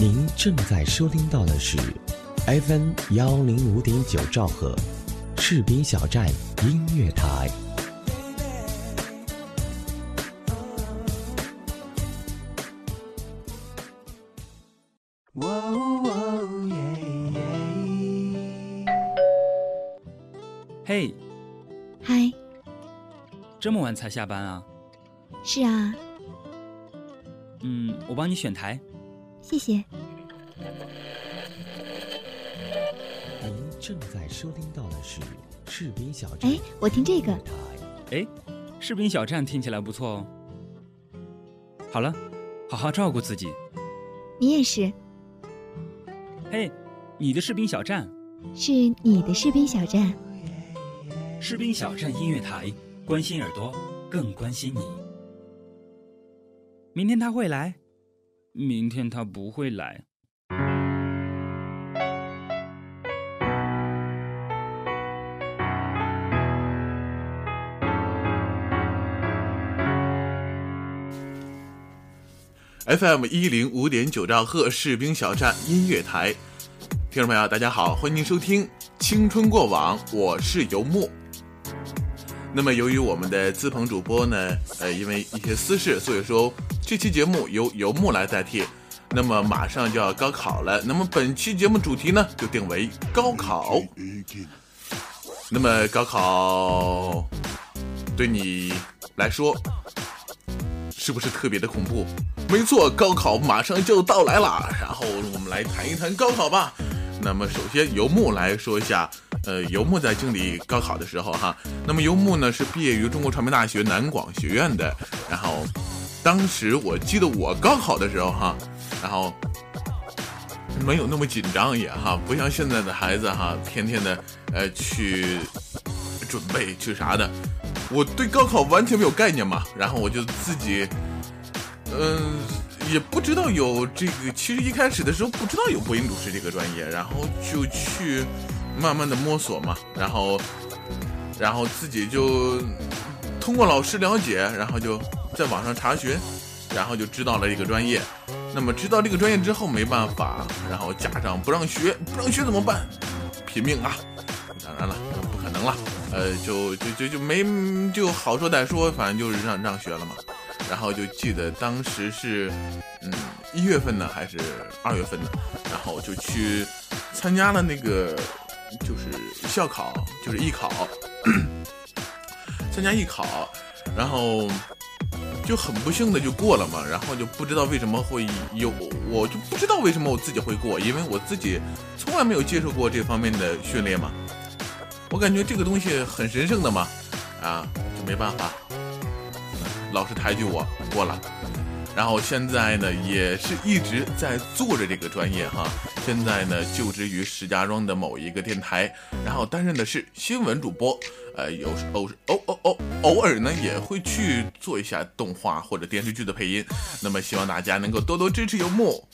您正在收听到的是 FM 幺零五点九兆赫，赤兵小站音乐台。嘿，嗨，这么晚才下班啊？是啊，嗯，我帮你选台。谢谢。您正在收听到的是士兵小站。哎，我听这个。哎，士兵小站听起来不错哦。好了，好好照顾自己。你也是。嘿，你的士兵小站。是你的士兵小站。士兵小站音乐台，关心耳朵，更关心你。明天他会来，明天他不会来。FM 一零五点九兆赫士兵小站音乐台，听众朋友，大家好，欢迎收听《青春过往》，我是游牧。那么，由于我们的资鹏主播呢，呃，因为一些私事，所以说这期节目由游牧来代替。那么马上就要高考了，那么本期节目主题呢，就定为高考。那么高考对你来说是不是特别的恐怖？没错，高考马上就到来了，然后我们来谈一谈高考吧。那么首先，游牧来说一下。呃，游牧在经历高考的时候哈，那么游牧呢是毕业于中国传媒大学南广学院的，然后当时我记得我高考的时候哈，然后没有那么紧张也哈，不像现在的孩子哈，天天的呃去准备去啥的，我对高考完全没有概念嘛，然后我就自己嗯也不知道有这个，其实一开始的时候不知道有播音主持这个专业，然后就去。慢慢的摸索嘛，然后，然后自己就通过老师了解，然后就在网上查询，然后就知道了这个专业。那么知道这个专业之后没办法，然后家长不让学，不让学怎么办？拼命啊！当然了，不可能了，呃，就就就就没就好说歹说，反正就是让让学了嘛。然后就记得当时是嗯一月份呢还是二月份呢，然后就去参加了那个。就是校考，就是艺考，参加艺考，然后就很不幸的就过了嘛，然后就不知道为什么会有，我就不知道为什么我自己会过，因为我自己从来没有接受过这方面的训练嘛，我感觉这个东西很神圣的嘛，啊，就没办法，老师抬举我过了。然后现在呢，也是一直在做着这个专业哈。现在呢，就职于石家庄的某一个电台，然后担任的是新闻主播。呃，有时偶偶偶偶偶尔呢，也会去做一下动画或者电视剧的配音。那么，希望大家能够多多支持游牧。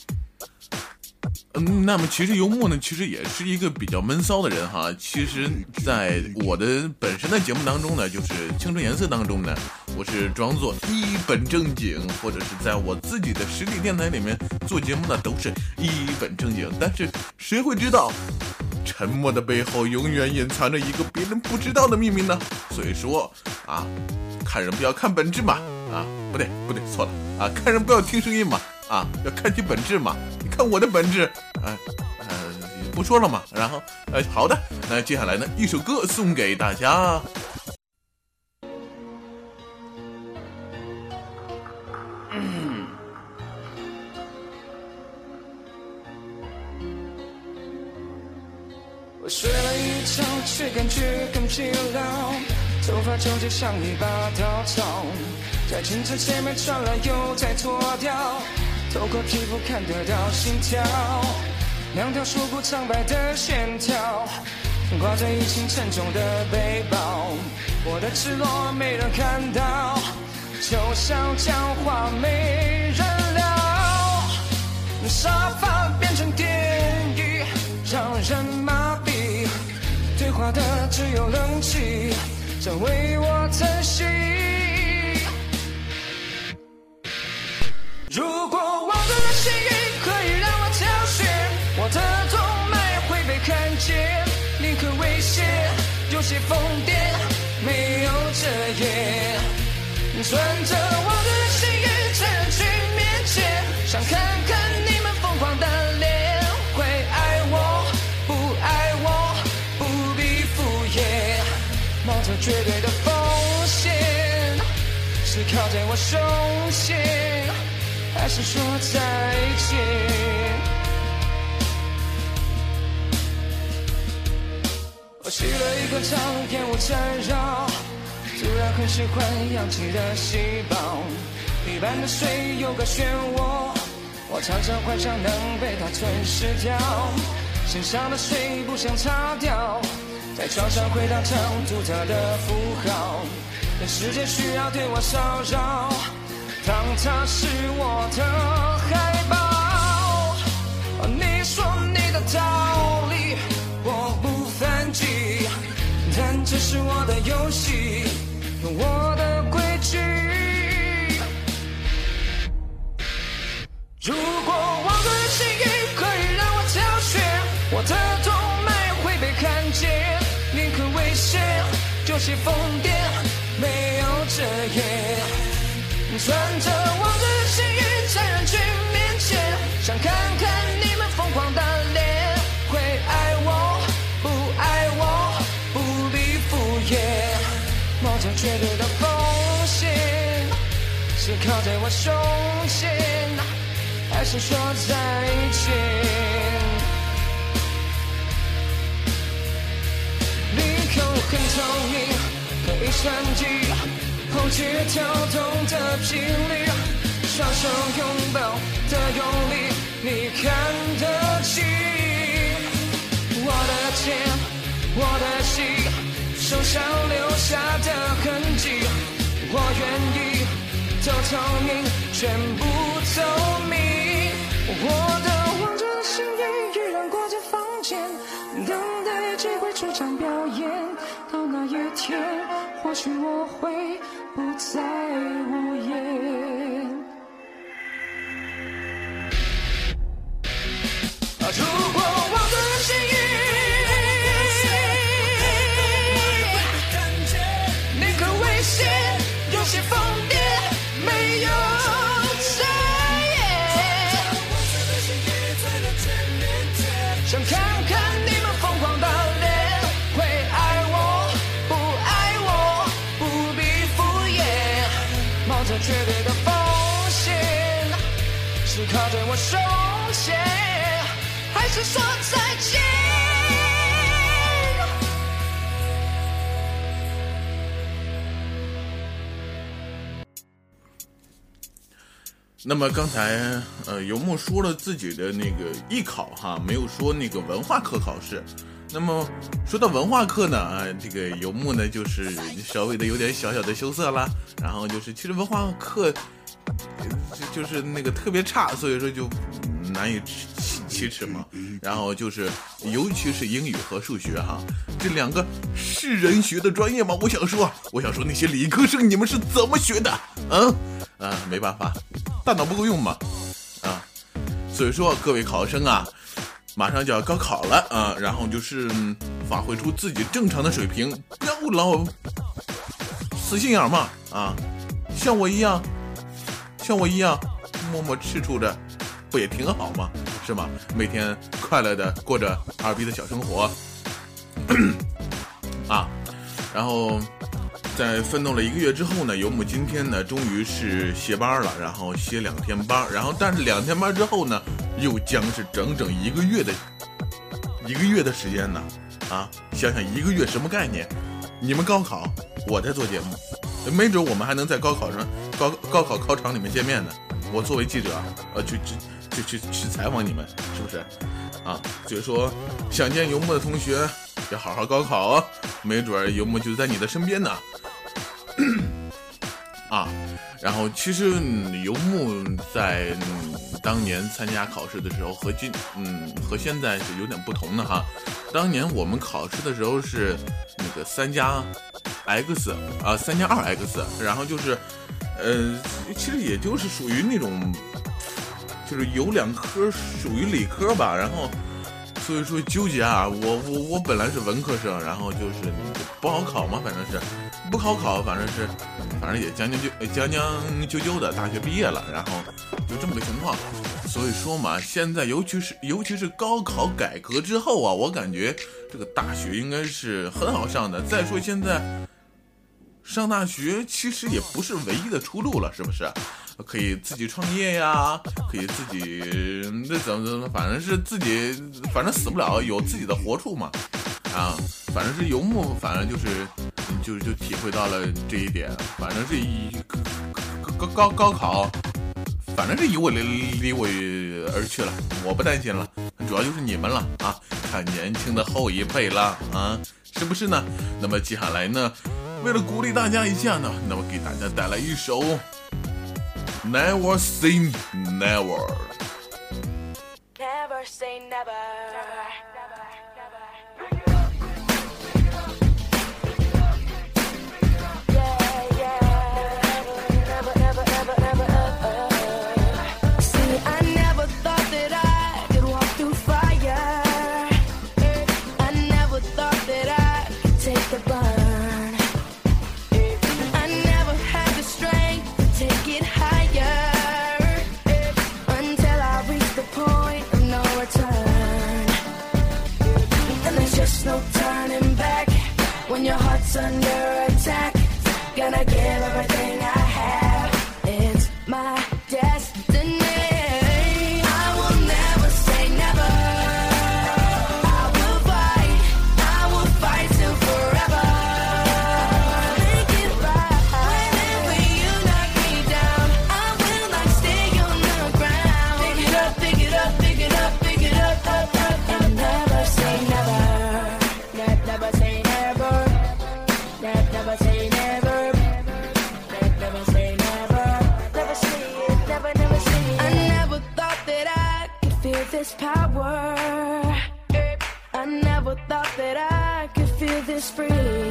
嗯，那么其实游牧呢，其实也是一个比较闷骚的人哈。其实，在我的本身的节目当中呢，就是《青春颜色》当中呢，我是装作一本正经，或者是在我自己的实体电台里面做节目呢，都是一本正经。但是谁会知道，沉默的背后永远隐藏着一个别人不知道的秘密呢？所以说啊，看人不要看本质嘛，啊，不对不对，错了啊，看人不要听声音嘛。啊，要看其本质嘛？你看我的本质，哎，呃，不说了嘛。然后，呃，好的，那接下来呢，一首歌送给大家。我睡了一觉，却感觉更疲劳，头发纠结像一把稻草，在镜子前面转了又再脱掉。透过皮肤看得到心跳，两条束骨苍白的线条，挂着一轻沉重的背包。我的赤裸没人看到，就像讲话没人聊，沙发变成电影，让人麻痹。对话的只有冷气，在为我叹息。如果我的幸运可以让我挑选，我的动脉会被看见。宁可危险，有些疯癫，没有遮掩。存着我的心意，在人群面前，想看看你们疯狂的脸，会爱我，不爱我，不必敷衍，冒着绝对的风险，是靠在我胸前，还是说再见？我去了一个场，烟我缠绕，很喜欢氧气的细胞。一般的水有个漩涡，我常常幻想能被它吞噬掉。身上的水不想擦掉，在床上回荡成独特的符号。但世界需要对我骚扰，当它是我的海报。你说你的道理，我不反击，但这是我的游戏，我的规矩。如果我的记忆可以让我挑选，我的动脉会被看见，宁可危险，就些疯癫，没有遮掩。穿着我的心意是靠在我胸前，还是说再见？你口很透明，可以算计。后却跳动的频率，双手拥抱的用力，你看得清我的肩，我的心，手上留下的痕迹，我愿意都透明，全部透明。我的王者心意依然挂在房间，等待机会出场表演。到那一天，或许我会不再无言。啊靠在我胸前，还是说再见？那么刚才呃游牧说了自己的那个艺考哈，没有说那个文化课考试。那么说到文化课呢，啊，这个游牧呢就是稍微的有点小小的羞涩啦。然后就是其实文化课就就是那个特别差，所以说就难以启启齿嘛。然后就是尤其是英语和数学哈，这两个是人学的专业吗？我想说，我想说那些理科生你们是怎么学的？嗯啊，没办法。大脑不够用嘛，啊，所以说各位考生啊，马上就要高考了啊，然后就是发挥出自己正常的水平，不要老死心眼嘛啊，像我一样，像我一样默默吃醋着，不也挺好吗？是吗？每天快乐的过着二逼的小生活，啊，然后。在奋斗了一个月之后呢，游牧今天呢终于是歇班了，然后歇两天班，然后但是两天班之后呢，又将是整整一个月的一个月的时间呢，啊，想想一个月什么概念？你们高考，我在做节目，没准我们还能在高考上高高考考场里面见面的。我作为记者，呃，去去去去去采访你们，是不是？啊，所以说想见游牧的同学要好好高考哦，没准儿游牧就在你的身边呢。啊，然后其实游牧在嗯当年参加考试的时候和今嗯和现在是有点不同的哈。当年我们考试的时候是那个三加 x 啊三加二 x，然后就是呃其实也就是属于那种就是有两科属于理科吧，然后所以说纠结啊，我我我本来是文科生，然后就是不好考嘛，反正是不好考，反正是反正也将将就将将就就的大学毕业了，然后就这么个情况。所以说嘛，现在尤其是尤其是高考改革之后啊，我感觉这个大学应该是很好上的。再说现在上大学其实也不是唯一的出路了，是不是？可以自己创业呀，可以自己那怎么怎么，反正是自己，反正死不了，有自己的活处嘛。啊，反正是游牧，反正就是就就体会到了这一点。反正是一高高高考。反正是离我离离我而去了，我不担心了，主要就是你们了啊！看年轻的后一辈了啊，是不是呢？那么接下来呢，为了鼓励大家一下呢，那么给大家带来一首《Never Say Never》。Never say never. Under attack. Gonna give everything was free.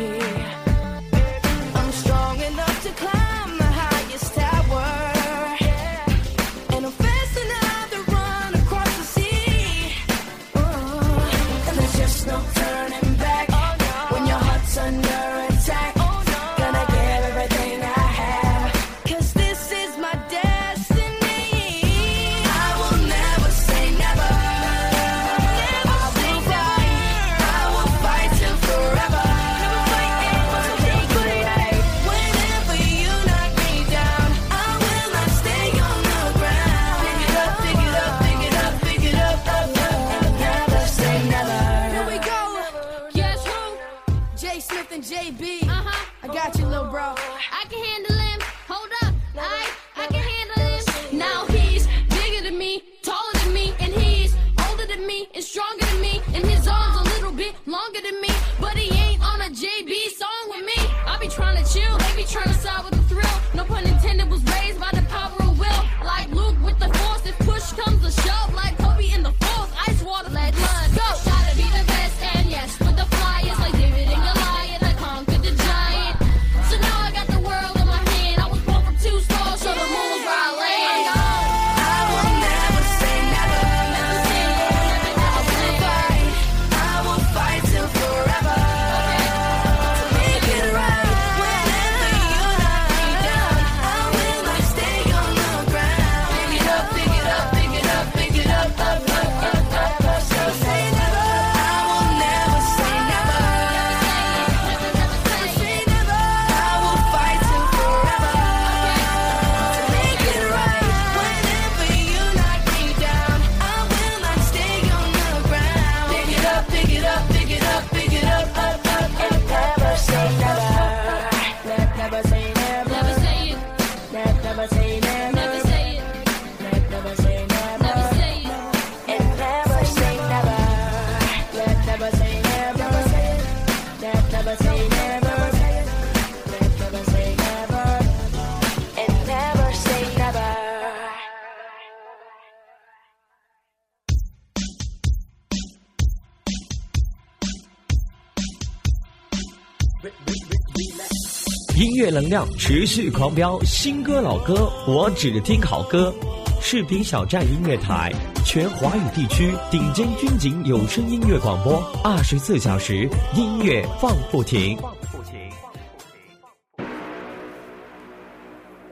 乐能量持续狂飙，新歌老歌我只听好歌。视频小站音乐台，全华语地区顶尖军警有声音乐广播，二十四小时音乐放不停。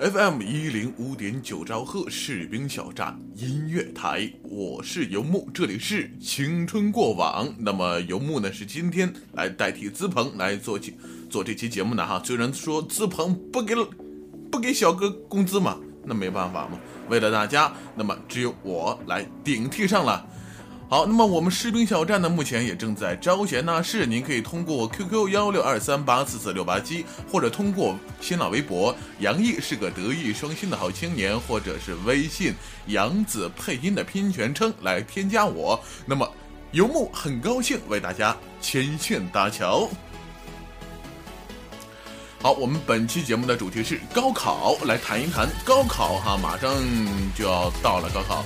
FM 一零五点九兆赫士兵小站音乐台，我是游牧，这里是青春过往。那么游牧呢是今天来代替资鹏来做起做这期节目的哈。虽然说资鹏不给不给小哥工资嘛，那没办法嘛，为了大家，那么只有我来顶替上了。好，那么我们士兵小站呢，目前也正在招贤纳士，您可以通过 QQ 幺六二三八四四六八七，或者通过新浪微博“杨毅是个德艺双馨的好青年”，或者是微信“杨子配音”的拼音全称来添加我。那么游牧很高兴为大家牵线搭桥。好，我们本期节目的主题是高考，来谈一谈高考哈，马上就要到了高考，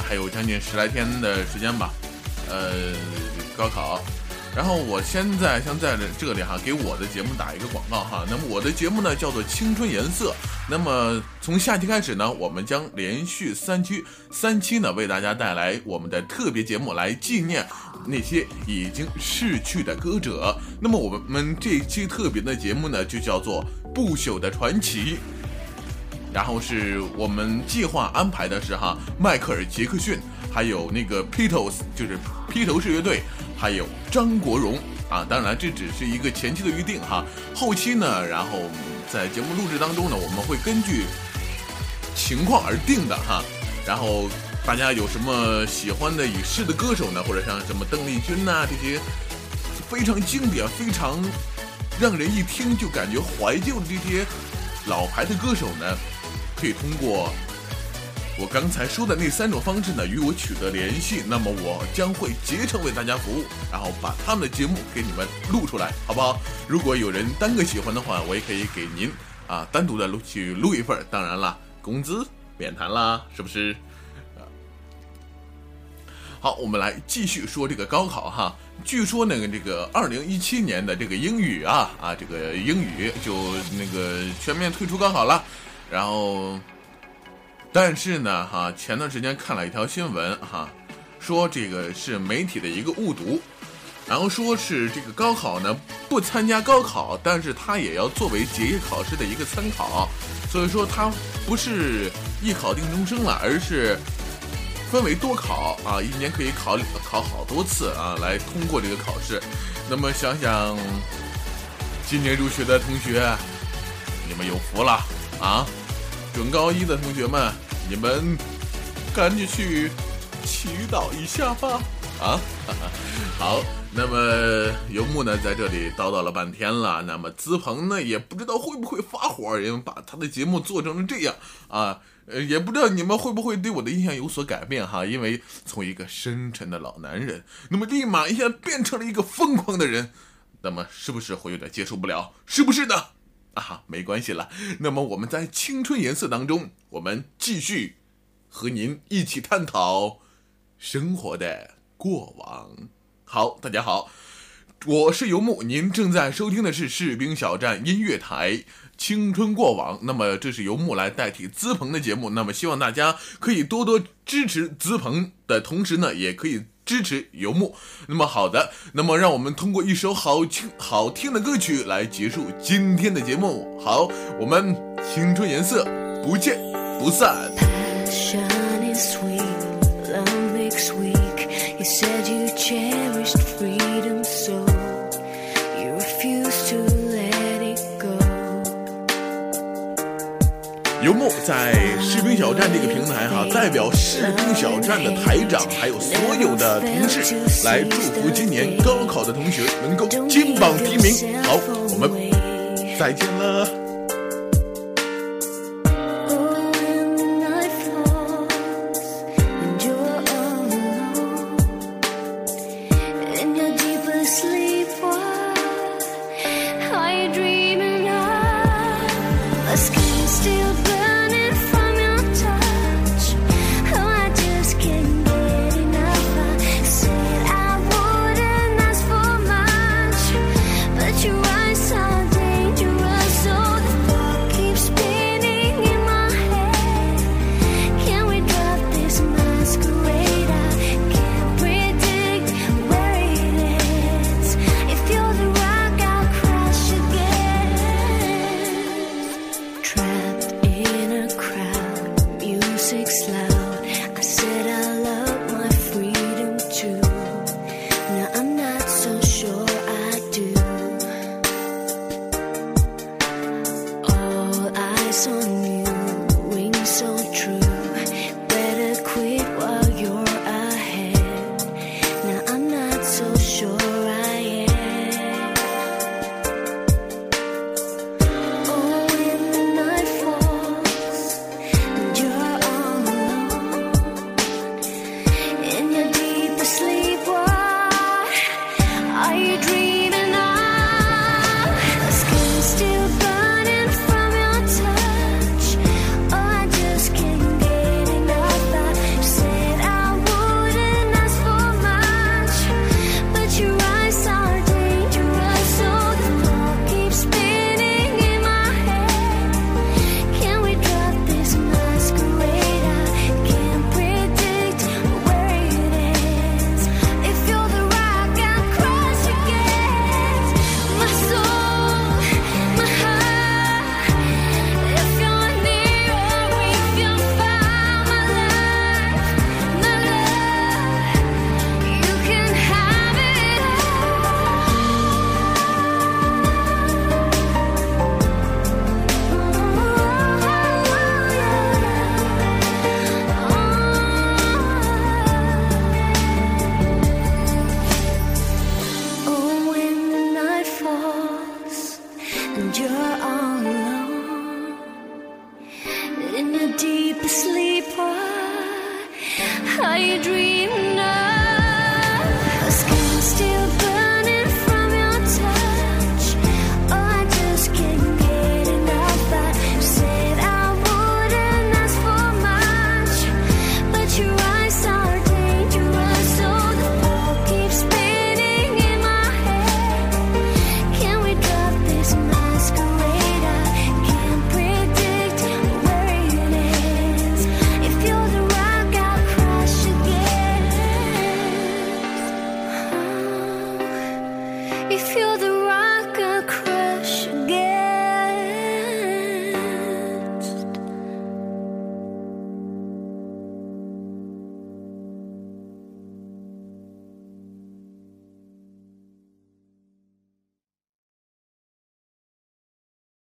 还有将近十来天的时间吧，呃，高考。然后我现在想在这里哈，给我的节目打一个广告哈。那么我的节目呢叫做《青春颜色》，那么从下期开始呢，我们将连续三期三期呢为大家带来我们的特别节目，来纪念那些已经逝去的歌者。那么我们这一期特别的节目呢，就叫做《不朽的传奇》。然后是我们计划安排的是哈，迈克尔·杰克逊，还有那个披头就是披头士乐队，还有张国荣啊。当然，这只是一个前期的预定哈，后期呢，然后在节目录制当中呢，我们会根据情况而定的哈。然后大家有什么喜欢的已逝的歌手呢？或者像什么邓丽君呐、这些非常经典、非常让人一听就感觉怀旧的这些老牌的歌手呢？可以通过我刚才说的那三种方式呢，与我取得联系。那么我将会竭诚为大家服务，然后把他们的节目给你们录出来，好不好？如果有人单个喜欢的话，我也可以给您啊单独的录去录一份。当然了，工资免谈啦，是不是？好，我们来继续说这个高考哈。据说那个这个二零一七年的这个英语啊啊，这个英语就那个全面退出高考了。然后，但是呢，哈，前段时间看了一条新闻，哈，说这个是媒体的一个误读，然后说是这个高考呢不参加高考，但是它也要作为结业考试的一个参考，所以说它不是一考定终生了，而是分为多考啊，一年可以考考好多次啊，来通过这个考试。那么想想，今年入学的同学，你们有福了啊！准高一的同学们，你们赶紧去祈祷一下吧！啊，好，那么游牧呢在这里叨叨了半天了，那么资鹏呢也不知道会不会发火，因为把他的节目做成了这样啊，呃，也不知道你们会不会对我的印象有所改变哈，因为从一个深沉的老男人，那么立马一下变成了一个疯狂的人，那么是不是会有点接受不了？是不是呢？啊，没关系了。那么我们在青春颜色当中，我们继续和您一起探讨生活的过往。好，大家好，我是游牧，您正在收听的是士兵小站音乐台《青春过往》。那么这是游牧来代替资鹏的节目，那么希望大家可以多多支持资鹏的同时呢，也可以。支持游牧，那么好的，那么让我们通过一首好听好听的歌曲来结束今天的节目。好，我们青春颜色不见不散。在士兵小站这个平台哈，代表士兵小站的台长还有所有的同事来祝福今年高考的同学能够金榜题名。好，我们再见了。